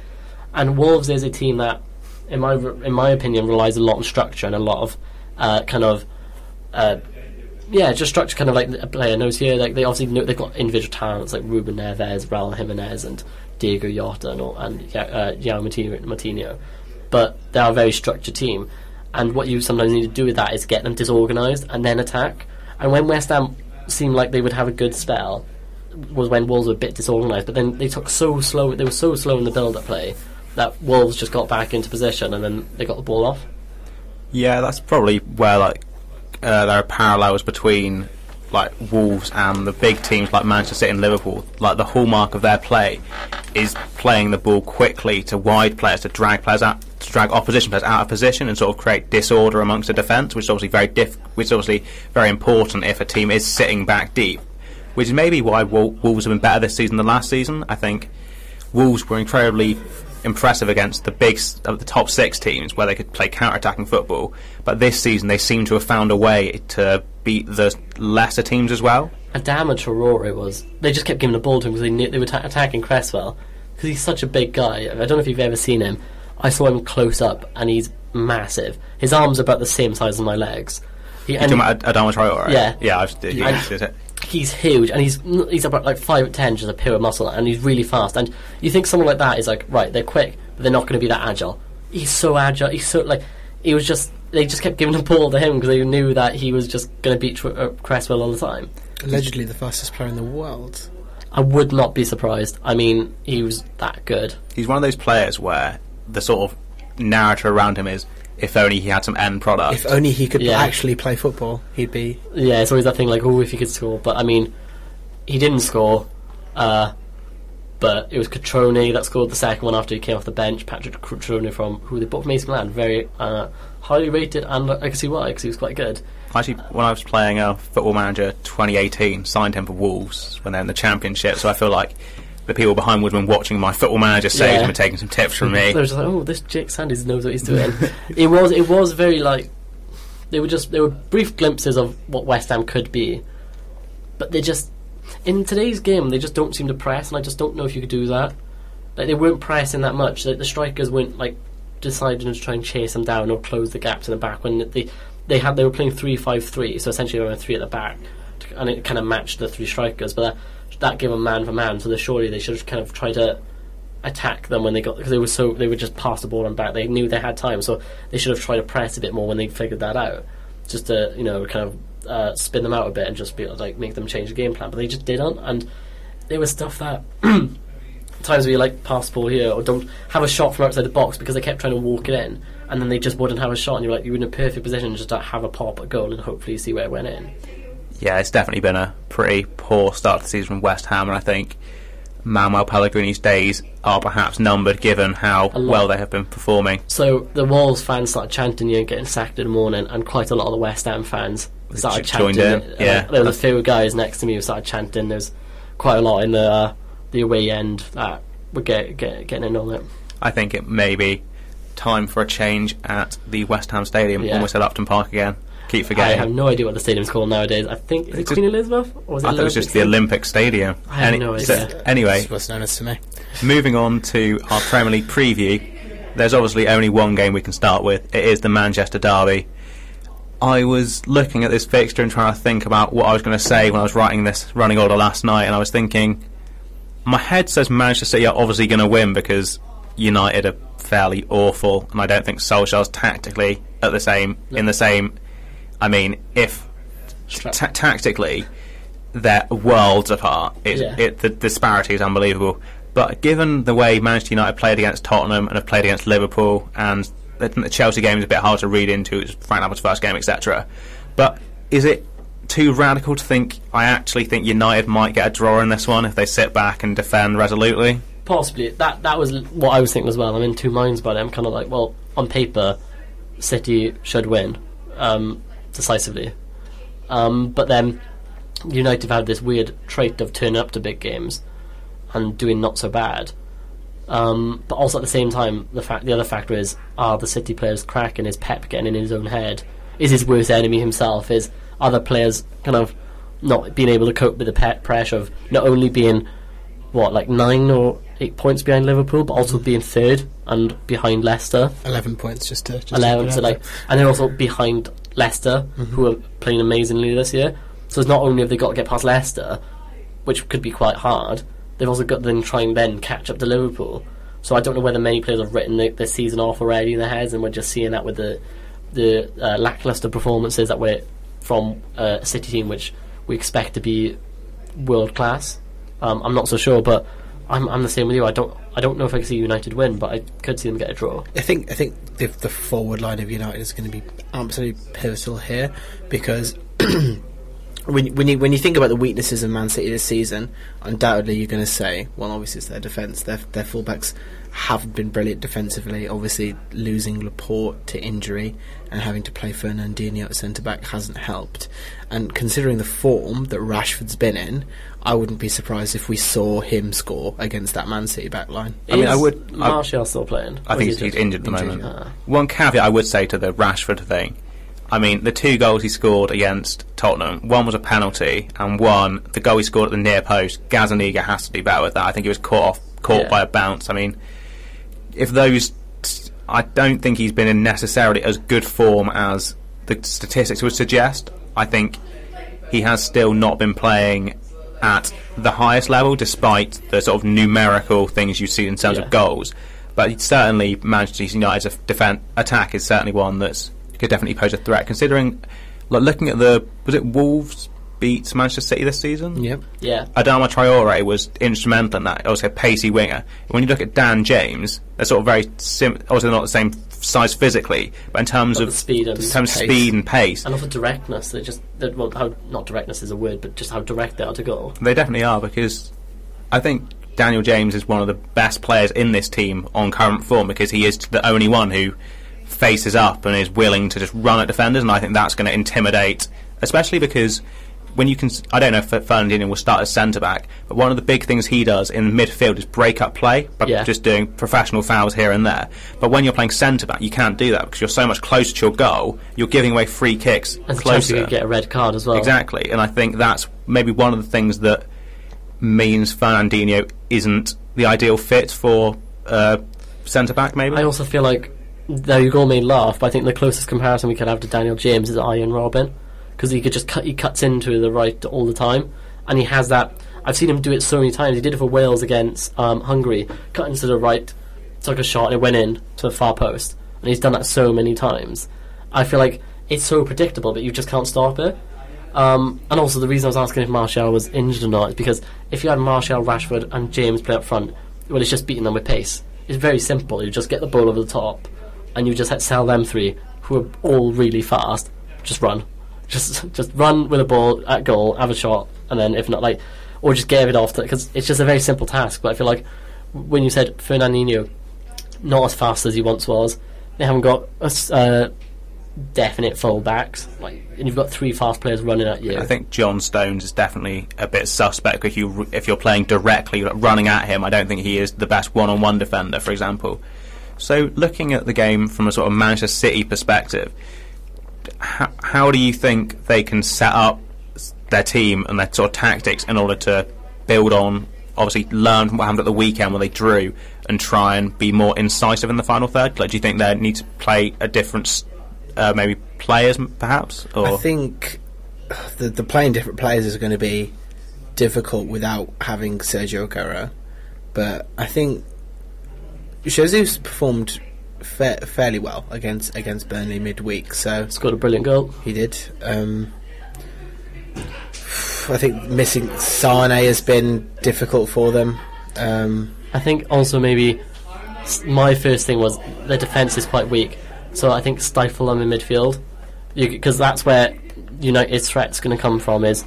and Wolves is a team that, in my in my opinion, relies a lot on structure and a lot of uh, kind of. Uh, yeah, just structure kind of like a player knows here. Like they obviously know they've got individual talents like Ruben Neves, Raul Jimenez, and Diogo Jota, and, all, and uh, Moutinho, Moutinho. But they are a very structured team, and what you sometimes need to do with that is get them disorganised and then attack. And when West Ham seemed like they would have a good spell, was when Wolves were a bit disorganised. But then they took so slow; they were so slow in the build-up play that Wolves just got back into position and then they got the ball off. Yeah, that's probably where like uh, there are parallels between like Wolves and the big teams like Manchester City and Liverpool. Like the hallmark of their play is playing the ball quickly to wide players to drag players out, to drag opposition players out of position and sort of create disorder amongst the defence, which is obviously very diff- which is obviously very important if a team is sitting back deep. Which is maybe why Wolves have been better this season than last season. I think Wolves were incredibly impressive against the big of the top six teams where they could play counter-attacking football. But this season they seem to have found a way to beat the lesser teams as well. Adama Traore was. They just kept giving the ball to him because they knew they were ta- attacking Cresswell because he's such a big guy. I don't know if you've ever seen him. I saw him close up and he's massive. His arms are about the same size as my legs. He, You're and talking about Ad- Adama Traore, right? Yeah. yeah. I've, yeah, it. He's huge and he's he's about like five foot ten, just a pure muscle, and he's really fast. And you think someone like that is like right, they're quick, but they're not going to be that agile. He's so agile. He's so like he was just. They just kept giving the ball to him because they knew that he was just going to beat Tr- uh, Cresswell all the time. Allegedly the fastest player in the world. I would not be surprised. I mean, he was that good. He's one of those players where the sort of narrative around him is if only he had some end product. If only he could Yeah. actually play football, he'd be. Yeah, it's always that thing like, oh, if he could score. But I mean, he didn't score. Uh, But it was Cutrone that scored the second one after he came off the bench. Patrick Cutrone from who they bought from AC Milan, very uh, highly rated, and I can see why because he was quite good. Actually, when I was playing a Football Manager 2018, signed him for Wolves when they're in the Championship. So I feel like the people behind been watching my Football Manager saves Yeah. and were taking some tips from me. They were just like, oh, this Jake Sanders knows what he's doing. it was it was very like they were just they were brief glimpses of what West Ham could be, but they just in today's game they just don't seem to press, and I just don't know if you could do that. Like they weren't pressing that much. Like, the strikers weren't like deciding to try and chase them down or close the gaps in the back when they they had they were playing three five three, so essentially they were three at the back, and it kind of matched the three strikers, but. That, that gave them man for man, so surely they should have kind of tried to attack them when they got because they were so they would just pass the ball and back. They knew they had time, so they should have tried to press a bit more when they figured that out. Just to you know kind of uh, spin them out a bit and just be like make them change the game plan. But they just didn't, and there was stuff that times where you like pass the ball here or don't have a shot from outside the box because they kept trying to walk it in, and then they just wouldn't have a shot, and you're like you're in a perfect position just to have a pop a goal and hopefully see where it went in. Yeah, it's definitely been a pretty poor start to the season from West Ham, and I think Manuel Pellegrini's days are perhaps numbered given how well they have been performing. So the Wolves fans started chanting you and getting sacked in the morning, and quite a lot of the West Ham fans started joined chanting. in, yeah. And there was a few guys next to me who started chanting. There was quite a lot in the uh, the away end that were get, get, getting in on it. I think it may be time for a change at the West Ham Stadium, Yeah. almost at Upton Park again. Keep I have no idea what the stadium's called nowadays. I think is it It's Queen Elizabeth or was it I thought it was just the Olympic Olympic Stadium. I have Any- no so- anyway, That's what's known as to me. moving on to our Premier League preview, there's obviously only one game we can start with. It is the Manchester Derby. I was looking at this fixture and trying to think about what I was going to say when I was writing this running order last night, and I was thinking, my head says Manchester City are obviously going to win because United are fairly awful, and I don't think Solskjaer's tactically at the same in the same. I mean, if ta- tactically they're worlds apart. It's, Yeah. it, the disparity is unbelievable. But given the way Manchester United played against Tottenham and have played against Liverpool, and the, the Chelsea game is a bit hard to read into, it's Frank Lampard's first game, etc. But is it too radical to think? I actually think United might get a draw in this one if they sit back and defend resolutely. Possibly that that was what I was thinking as well. I'm in two minds about it. I'm kind of like, well, on paper, City should win um, decisively, um, but then United have had this weird trait of turning up to big games and doing not so bad. Um, but also at the same time, the fact the other factor is are the City players cracking? Is Pep getting in his own head? Is his worst enemy himself? Is other players kind of not being able to cope with the pe- pressure of not only being what like nine or eight points behind Liverpool, but also being third and behind Leicester, 11 points just to. Just to eleven. it So like, and they're also behind Leicester, who are playing amazingly this year. So it's not only have they got to get past Leicester, which could be quite hard, they've also got to then try and then catch up to Liverpool. So I don't know whether many players have written the, the season off already in their heads, and we're just seeing that with the the uh, lackluster performances that we're from uh, a City team, which we expect to be world class. Um, I'm not so sure, but I'm, I'm the same with you. I don't I don't know if I can see United win, but I could see them get a draw. I think I think the, the forward line of United is going to be absolutely pivotal here because when when you when you think about the weaknesses of Man City this season, undoubtedly you're going to say, well, obviously it's their defence. Their their fullbacks haven't been brilliant defensively. Obviously, losing Laporte to injury and having to play Fernandinho at centre back hasn't helped. And considering the form that Rashford's been in, I wouldn't be surprised if we saw him score against that Man City back line. I mean, I Is would- I- Martial still playing? I think he's, he's injured at the injured, moment. yeah. One caveat I would say to the Rashford thing, I mean, the two goals he scored against Tottenham, one was a penalty, and one, the goal he scored at the near post, Gazzaniga has to do better with that. I think he was caught off, caught Yeah. by a bounce. I mean, if those, I don't think he's been in necessarily as good form as the statistics would suggest. I think he has still not been playing at the highest level, despite the sort of numerical things you see in terms Yeah. of goals. But certainly Manchester United's defense attack is certainly one that's could definitely pose a threat. Considering, like looking at the was it Wolves beat Manchester City this season? Yep. Yeah, Adama Traore was instrumental in that. Also a pacey winger. When you look at Dan James, they're sort of very sim- also not the same size physically, but in terms But of speed and in terms of pace. speed and pace, and also directness. They just they, well, how not directness is a word, but just how direct they are to goal. They definitely are because I think Daniel James is one of the best players in this team on current form because he is the only one who faces up and is willing to just run at defenders, and I think that's going to intimidate, especially because when you can, I don't know if Fernandinho will start as centre back, but one of the big things he does in midfield is break up play by Yeah. just doing professional fouls here and there. But when you're playing centre back, you can't do that because you're so much closer to your goal. You're giving away free kicks and chance you get a red card as well. Exactly, and I think that's maybe one of the things that means Fernandinho isn't the ideal fit for uh, centre back. Maybe I also feel like, though your goal made laugh, but I think the closest comparison we could have to Daniel James is Arjen Robben, because he could just cut, he cuts into the right all the time, and he has that. I've seen him do it so many times. He did it for Wales against um, Hungary, cut into the right, took a shot, and it went in to the far post, and he's done that so many times. I feel like it's so predictable, but you just can't stop it. Um, and also, the reason I was asking if Martial was injured or not is because if you had Martial, Rashford, and James play up front, well, it's just beating them with pace. It's very simple. You just get the ball over the top, and you just sell them three, who are all really fast. Just run, just just run with a ball at goal, have a shot, and then if not, like, or just get it off because it's just a very simple task. But I feel like when you said Fernandinho, not as fast as he once was, they haven't got a uh, definite fullbacks. Like, and you've got three fast players running at you. I think John Stones is definitely a bit suspect if you if you're playing directly running at him. I don't think he is the best one-on-one defender, for example. So, looking at the game from a sort of Manchester City perspective, how, how do you think they can set up their team and their sort of tactics in order to build on, obviously, learn from what happened at the weekend when they drew and try and be more incisive in the final third? Like, do you think they need to play a different, uh, maybe players, perhaps? Or I think the, the playing different players is going to be difficult without having Sergio Aguero. But I think Jesus performed fa- fairly well against against Burnley midweek, so Scored a brilliant goal. he did. Um, I think missing Sane has been difficult for them. Um, I think also maybe my first thing was the defence is quite weak, so I think stifle them in midfield because that's where United's threat's going to come from is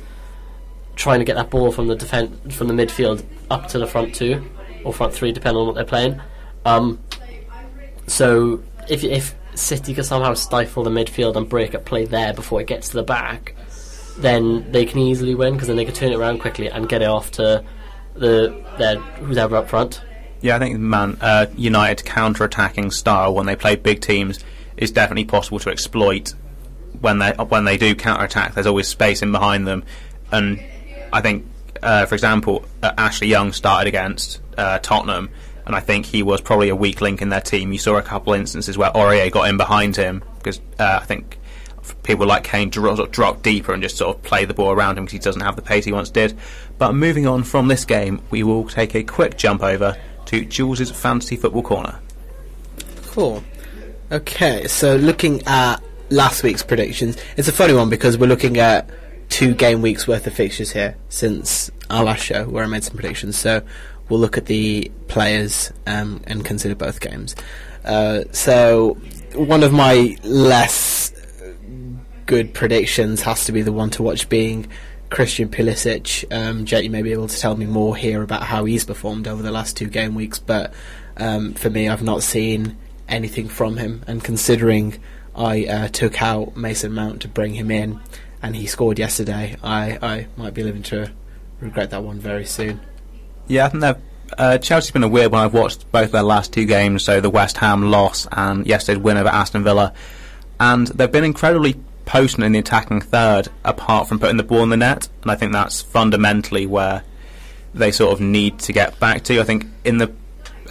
trying to get that ball from the defense from the midfield up to the front two or front three, depending on what they're playing. Um, so if if City can somehow stifle the midfield and break up play there before it gets to the back, then they can easily win because then they can turn it around quickly and get it off to the their up front. Yeah, I think man, uh, United's counter-attacking style when they play big teams is definitely possible to exploit. When they when they do counter-attack, there's always space in behind them, and I think, uh, for example, uh, Ashley Young started against uh, Tottenham, and I think he was probably a weak link in their team. You saw a couple instances where Aurier got in behind him because uh, I think people like Kane dro- sort of drop deeper and just sort of play the ball around him because he doesn't have the pace he once did. But moving on from this game, we will take a quick jump over to Jules's fantasy football corner. Cool. Okay, so looking at last week's predictions, it's a funny one because we're looking at two game weeks worth of fixtures here since our last show where I made some predictions. So we'll look at the players um, and consider both games. Uh, so one of my less good predictions has to be the one to watch being Christian Pulisic. Um, Jet, you may be able to tell me more here about how he's performed over the last two game weeks, but um, for me, I've not seen anything from him. And considering I uh, took out Mason Mount to bring him in, and he scored yesterday, I, I might be living to regret that one very soon. Yeah, I think they've. Uh, Chelsea's been a weird one. I've watched both their last two games, so the West Ham loss and yesterday's win over Aston Villa, and they've been incredibly potent in the attacking third, apart from putting the ball in the net. And I think that's fundamentally where they sort of need to get back to. I think in the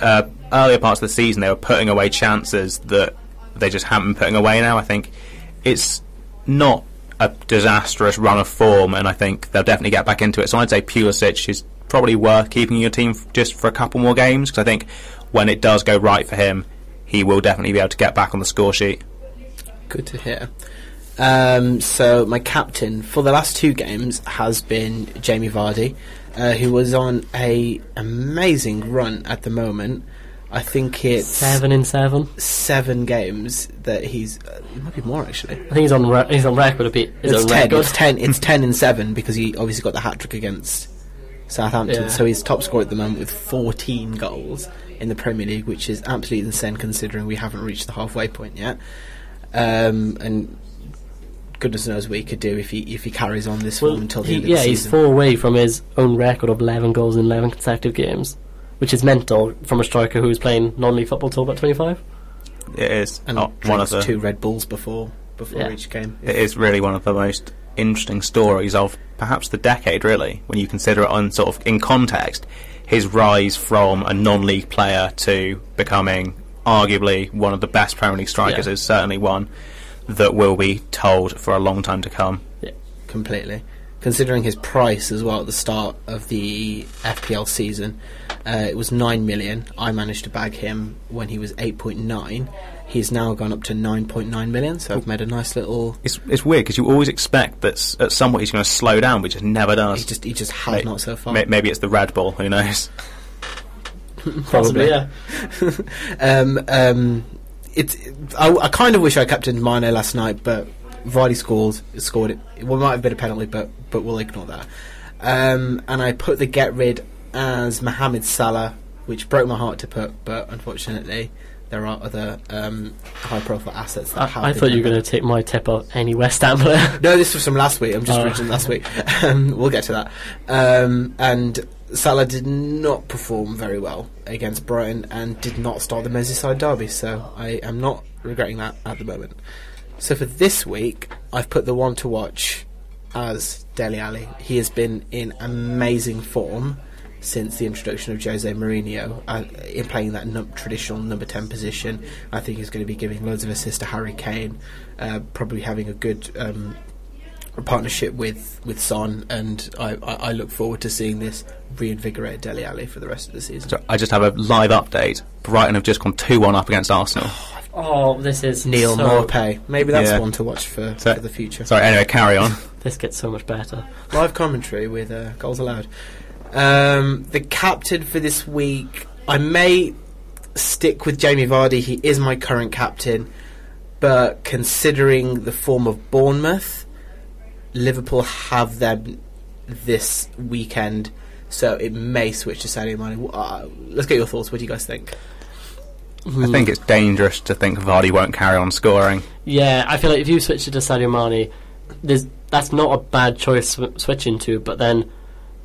uh, earlier parts of the season, they were putting away chances that they just haven't been putting away now. I think it's not a disastrous run of form, and I think they'll definitely get back into it. So I'd say Pulisic is probably worth keeping your team just for a couple more games because I think when it does go right for him, he will definitely be able to get back on the score sheet. Good to hear. Um, so my captain for the last two games has been Jamie Vardy, uh, who was on a amazing run at the moment. I think it's Seven in seven. seven games that he's. Uh, it might be more actually. I think he's on re- he's on record to beat his It's ten. record. It's ten. It's ten and seven because he obviously got the hat trick against Southampton. Yeah. So he's top scorer at the moment with 14 goals in the Premier League, which is absolutely insane considering we haven't reached the halfway point yet. Um, and goodness knows what he could do if he if he carries on this form until the he- end of yeah, the he's season. four away from his own record of 11 goals in 11 consecutive games, which is mental from a striker who's playing non-league football till about 25. It is and oh, one of the. two Red Bulls before before Yeah. each game. It is really one of the most interesting stories of perhaps the decade, really, when you consider it on sort of in context. His rise from a non-league player to becoming arguably one of the best Premier League strikers Yeah. is certainly one that will be told for a long time to come. completely. Considering his price as well at the start of the FPL season, uh, it was nine million. I managed to bag him when he was eight point nine. He's now gone up to nine point nine million. So I've made a nice little. It's it's weird because you always expect that at some point he's going to slow down, but he just never does. He just he just has May- not so far. Maybe it's the Red Bull. Who knows? Possibly, yeah. Um, um, it's. I, I kind of wish I captained Mane last night, but Vardy scored. Scored it. Well, it might have been a penalty, but but we'll ignore that. Um, and I put the get rid as Mohamed Salah, which broke my heart to put, but unfortunately there are other um, high-profile assets. That have I, I thought you were going to take my tip of any West Ham player. No, this was from last week. I'm just Oh. reading last week. Um, we'll get to that. Um, and Salah did not perform very well against Brighton and did not start the Merseyside derby. So I am not regretting that at the moment. So for this week, I've put the one to watch as Dele Alli. He has been in amazing form since the introduction of Jose Mourinho uh, in playing that num- traditional number 10 position. I think he's going to be giving loads of assists to Harry Kane, uh, probably having a good um, partnership with, with Son, and I, I, I look forward to seeing this reinvigorate Dele Alli for the rest of the season. So I just have a live update. Brighton have just gone two one up against Arsenal. oh, this is Neal so, Maupay. Maybe that's Yeah. one to watch for, So- for the future. Sorry. Anyway, carry on. This gets so much better. Live commentary with uh, Goals Aloud. Um, the captain for this week, I may stick with Jamie Vardy. He is my current captain, but considering the form of Bournemouth, Liverpool have them this weekend, so it may switch to Sadio Mane. Uh, let's get your thoughts. What do you guys think? I think it's dangerous to think Vardy won't carry on scoring. Yeah, I feel like if you switch it to Sadio Mane, there's that's not a bad choice sw- switching to. But then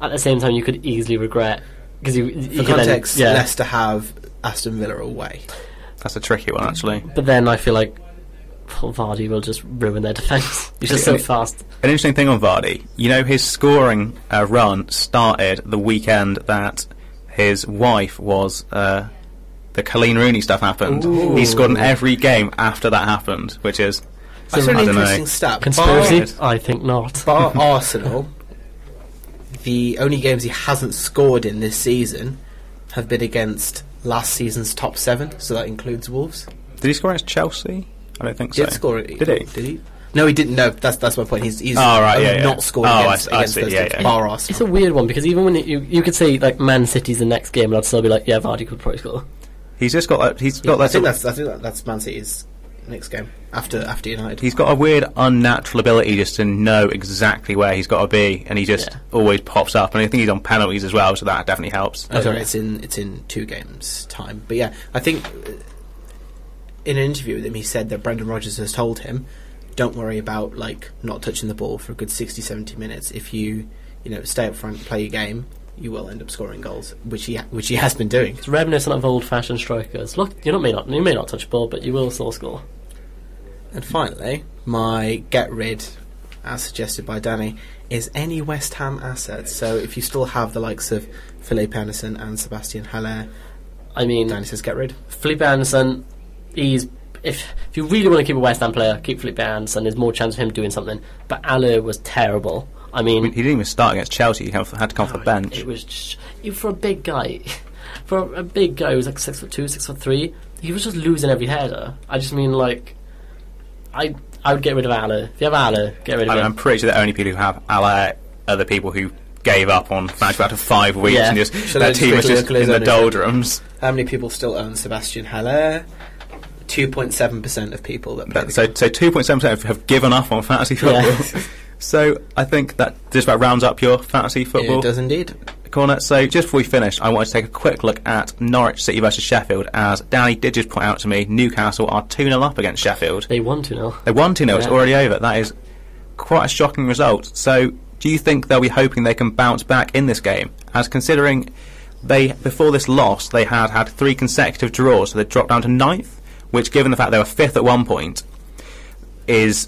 at the same time, you could easily regret because you, you For could then- context, yeah. Leicester have Aston Villa away. That's a tricky one, actually. But then I feel like well, Vardy will just ruin their defence. He's just so Yeah. fast. An interesting thing on Vardy, you know, his scoring uh, run started the weekend that his wife was. Uh, the Colleen Rooney stuff happened. Ooh. He scored in every game after that happened, which is That's an I don't know. interesting stat. Conspiracy? Bar- I think not. Bar Arsenal, the only games he hasn't scored in this season have been against last season's top seven, so that includes Wolves. Did he score against Chelsea? I don't think Did so. score it? Did he? Did he? No, he didn't. No, that's that's my point. He's he's Oh, right, only yeah, yeah. not scored Oh, I against, see- I against see, those yeah, teams. yeah. Bar It's a weird one because even when it, you you could say like Man City's the next game, and I'd still be like, yeah, Vardy could probably score. He's just got that. He's got I that. think that's of, I think that, that's Man City's next game after after United. he's got a weird, unnatural ability just to know exactly where he's got to be, and he just Yeah. always pops up. And I think he's on penalties as well, so that definitely helps. Oh, sorry, it's in it's in two games time. But yeah, I think uh, in an interview with him, he said that Brendan Rodgers has told him, "Don't worry about like not touching the ball for a good 60, 70 minutes. If you you know stay up front, play your game, you will end up scoring goals, which he ha- which he has been doing." It's reminiscent of old-fashioned strikers. Look, you not may not you may not touch the ball, but you will still score. And finally, my get rid, as suggested by Danny, is any West Ham assets. So if you still have the likes of Felipe Anderson and Sebastian Haller, I mean, Danny says get rid. Felipe Anderson, he's if if you really want to keep a West Ham player, keep Felipe Anderson. There's more chance of him doing something. But Haller was terrible. I mean, I mean, he didn't even start against Chelsea. He had had to come off the bench. It was just even for a big guy, for a big guy who was like six foot two, six foot three. He was just losing every header. I just mean like, I I would get rid of Haller. If you have Haller, get rid of I mean, him. I'm pretty sure the only people who have Haller are the people who gave up on match after five weeks Yeah. and just Shall I their just team was quickly just look at his in the own doldrums. How many people still own Sebastian Haller? 2.7% of people that play That- the so, game. so 2.7% have given up on fantasy Yeah. football. so I think that just about rounds up your fantasy football. it does indeed. corner. So just before we finish, I wanted to take a quick look at Norwich City versus Sheffield. As Danny did just point out to me, Newcastle are two 0 up against Sheffield. They won 2 0. They won 2 0. It's already over. That is quite a shocking result. So, do you think they'll be hoping they can bounce back in this game? As considering they before this loss they had had three consecutive draws, so they dropped down to ninth, which, given the fact they were fifth at one point, is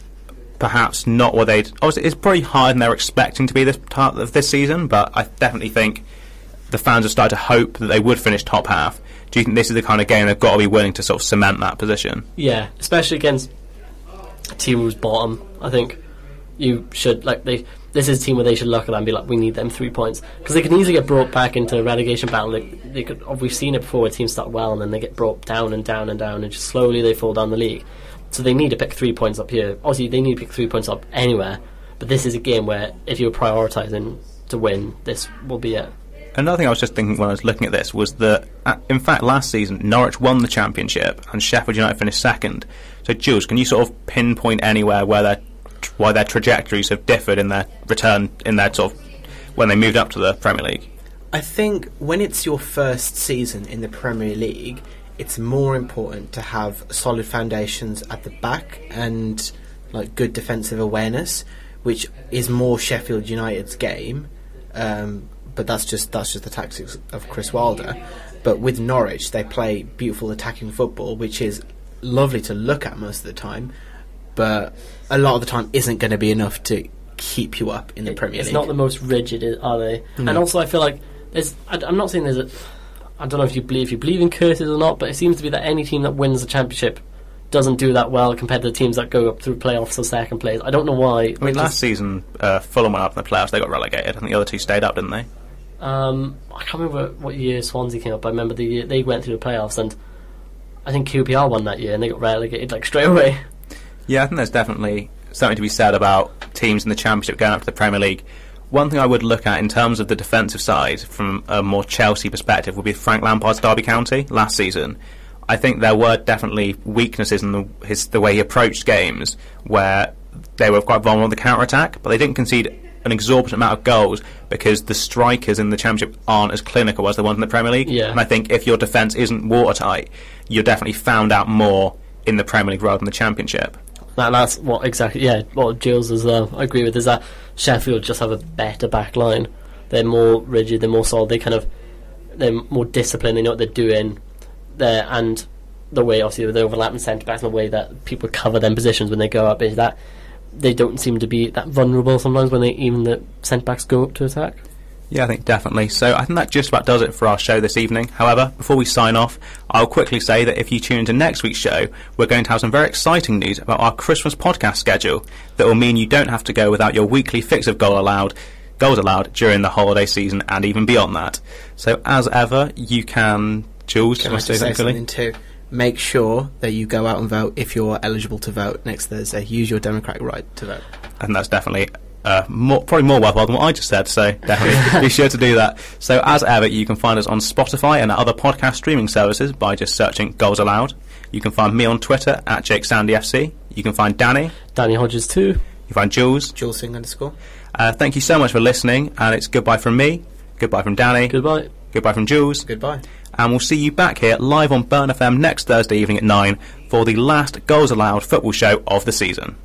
perhaps not what they'd. Obviously, it's probably higher than they're expecting to be this part of this season, but I definitely think the fans have started to hope that they would finish top half. Do you think this is the kind of game they've got to be willing to sort of cement that position? Yeah, especially against a team who's bottom. I think you should like they. This is a team where they should look at and be like, we need them three points because they can easily get brought back into a relegation battle. They, they could. We've seen it before where teams start well and then they get brought down and down and down and just slowly they fall down the league. So they need to pick three points up here. Obviously, they need to pick three points up anywhere. But this is a game where if you're prioritising to win, this will be it. Another thing I was just thinking when I was looking at this was that, uh, in fact, last season Norwich won the championship and Sheffield United finished second. So, Jules, can you sort of pinpoint anywhere where their why their trajectories have differed in their return in their sort of when they moved up to the Premier League? I think when it's your first season in the Premier League, it's more important to have solid foundations at the back and like good defensive awareness, which is more Sheffield United's game. Um, but that's just that's just the tactics of Chris Wilder. But with Norwich, they play beautiful attacking football, which is lovely to look at most of the time, but a lot of the time isn't going to be enough to keep you up in the Premier League. it's not the most rigid, are they? And also, I feel like there's. I, am not saying there's a. I don't know if you believe if you believe in curses or not, but it seems to be that any team that wins the championship doesn't do that well compared to the teams that go up through playoffs or second place. I don't know why. I mean, last season uh, Fulham went up in the playoffs; they got relegated. I think the other two stayed up, didn't they? Um, I can't remember what year Swansea came up. I remember the year they went through the playoffs, and I think QPR won that year, and they got relegated like straight away. Yeah, I think there's definitely something to be said about teams in the Championship going up to the Premier League. One thing I would look at in terms of the defensive side, from a more Chelsea perspective, would be Frank Lampard's Derby County last season. I think there were definitely weaknesses in the, his, the way he approached games, where they were quite vulnerable on the counter attack, but they didn't concede an exorbitant amount of goals because the strikers in the Championship aren't as clinical as the ones in the Premier League. Yeah. And I think if your defence isn't watertight, you're definitely found out more in the Premier League rather than the Championship. That, that's what exactly. Yeah, what Jules as well. I agree with is that Sheffield just have a better back line. They're more rigid. They're more solid. They kind of they're more disciplined. They know what they're doing. There and the way obviously with the overlapping centre backs and the way that people cover them positions when they go up is that they don't seem to be that vulnerable sometimes when they even the centre backs go up to attack. Yeah, I think definitely. So I think that just about does it for our show this evening. However, before we sign off, I'll quickly say that if you tune into next week's show, we're going to have some very exciting news about our Christmas podcast schedule that will mean you don't have to go without your weekly fix of Goal Aloud, Goals Aloud during the holiday season and even beyond that. So as ever, you can Jules, Can I say say something too? Make sure that you go out and vote if you're eligible to vote next Thursday. Use your democratic right to vote. and that's definitely uh, more, probably more worthwhile than what I just said. So definitely be sure to do that. So as ever, you can find us on Spotify and other podcast streaming services by just searching Goals Aloud. You can find me on Twitter at JakeSandyFC. You can find Danny. Danny Hodges too. You can find Jules. Jules Singh underscore. Uh, thank you so much for listening, and it's goodbye from me, goodbye from Danny, Goodbye. goodbye from Jules, Goodbye. and we'll see you back here live on Burn FM next Thursday evening at nine for the last Goals Aloud football show of the season.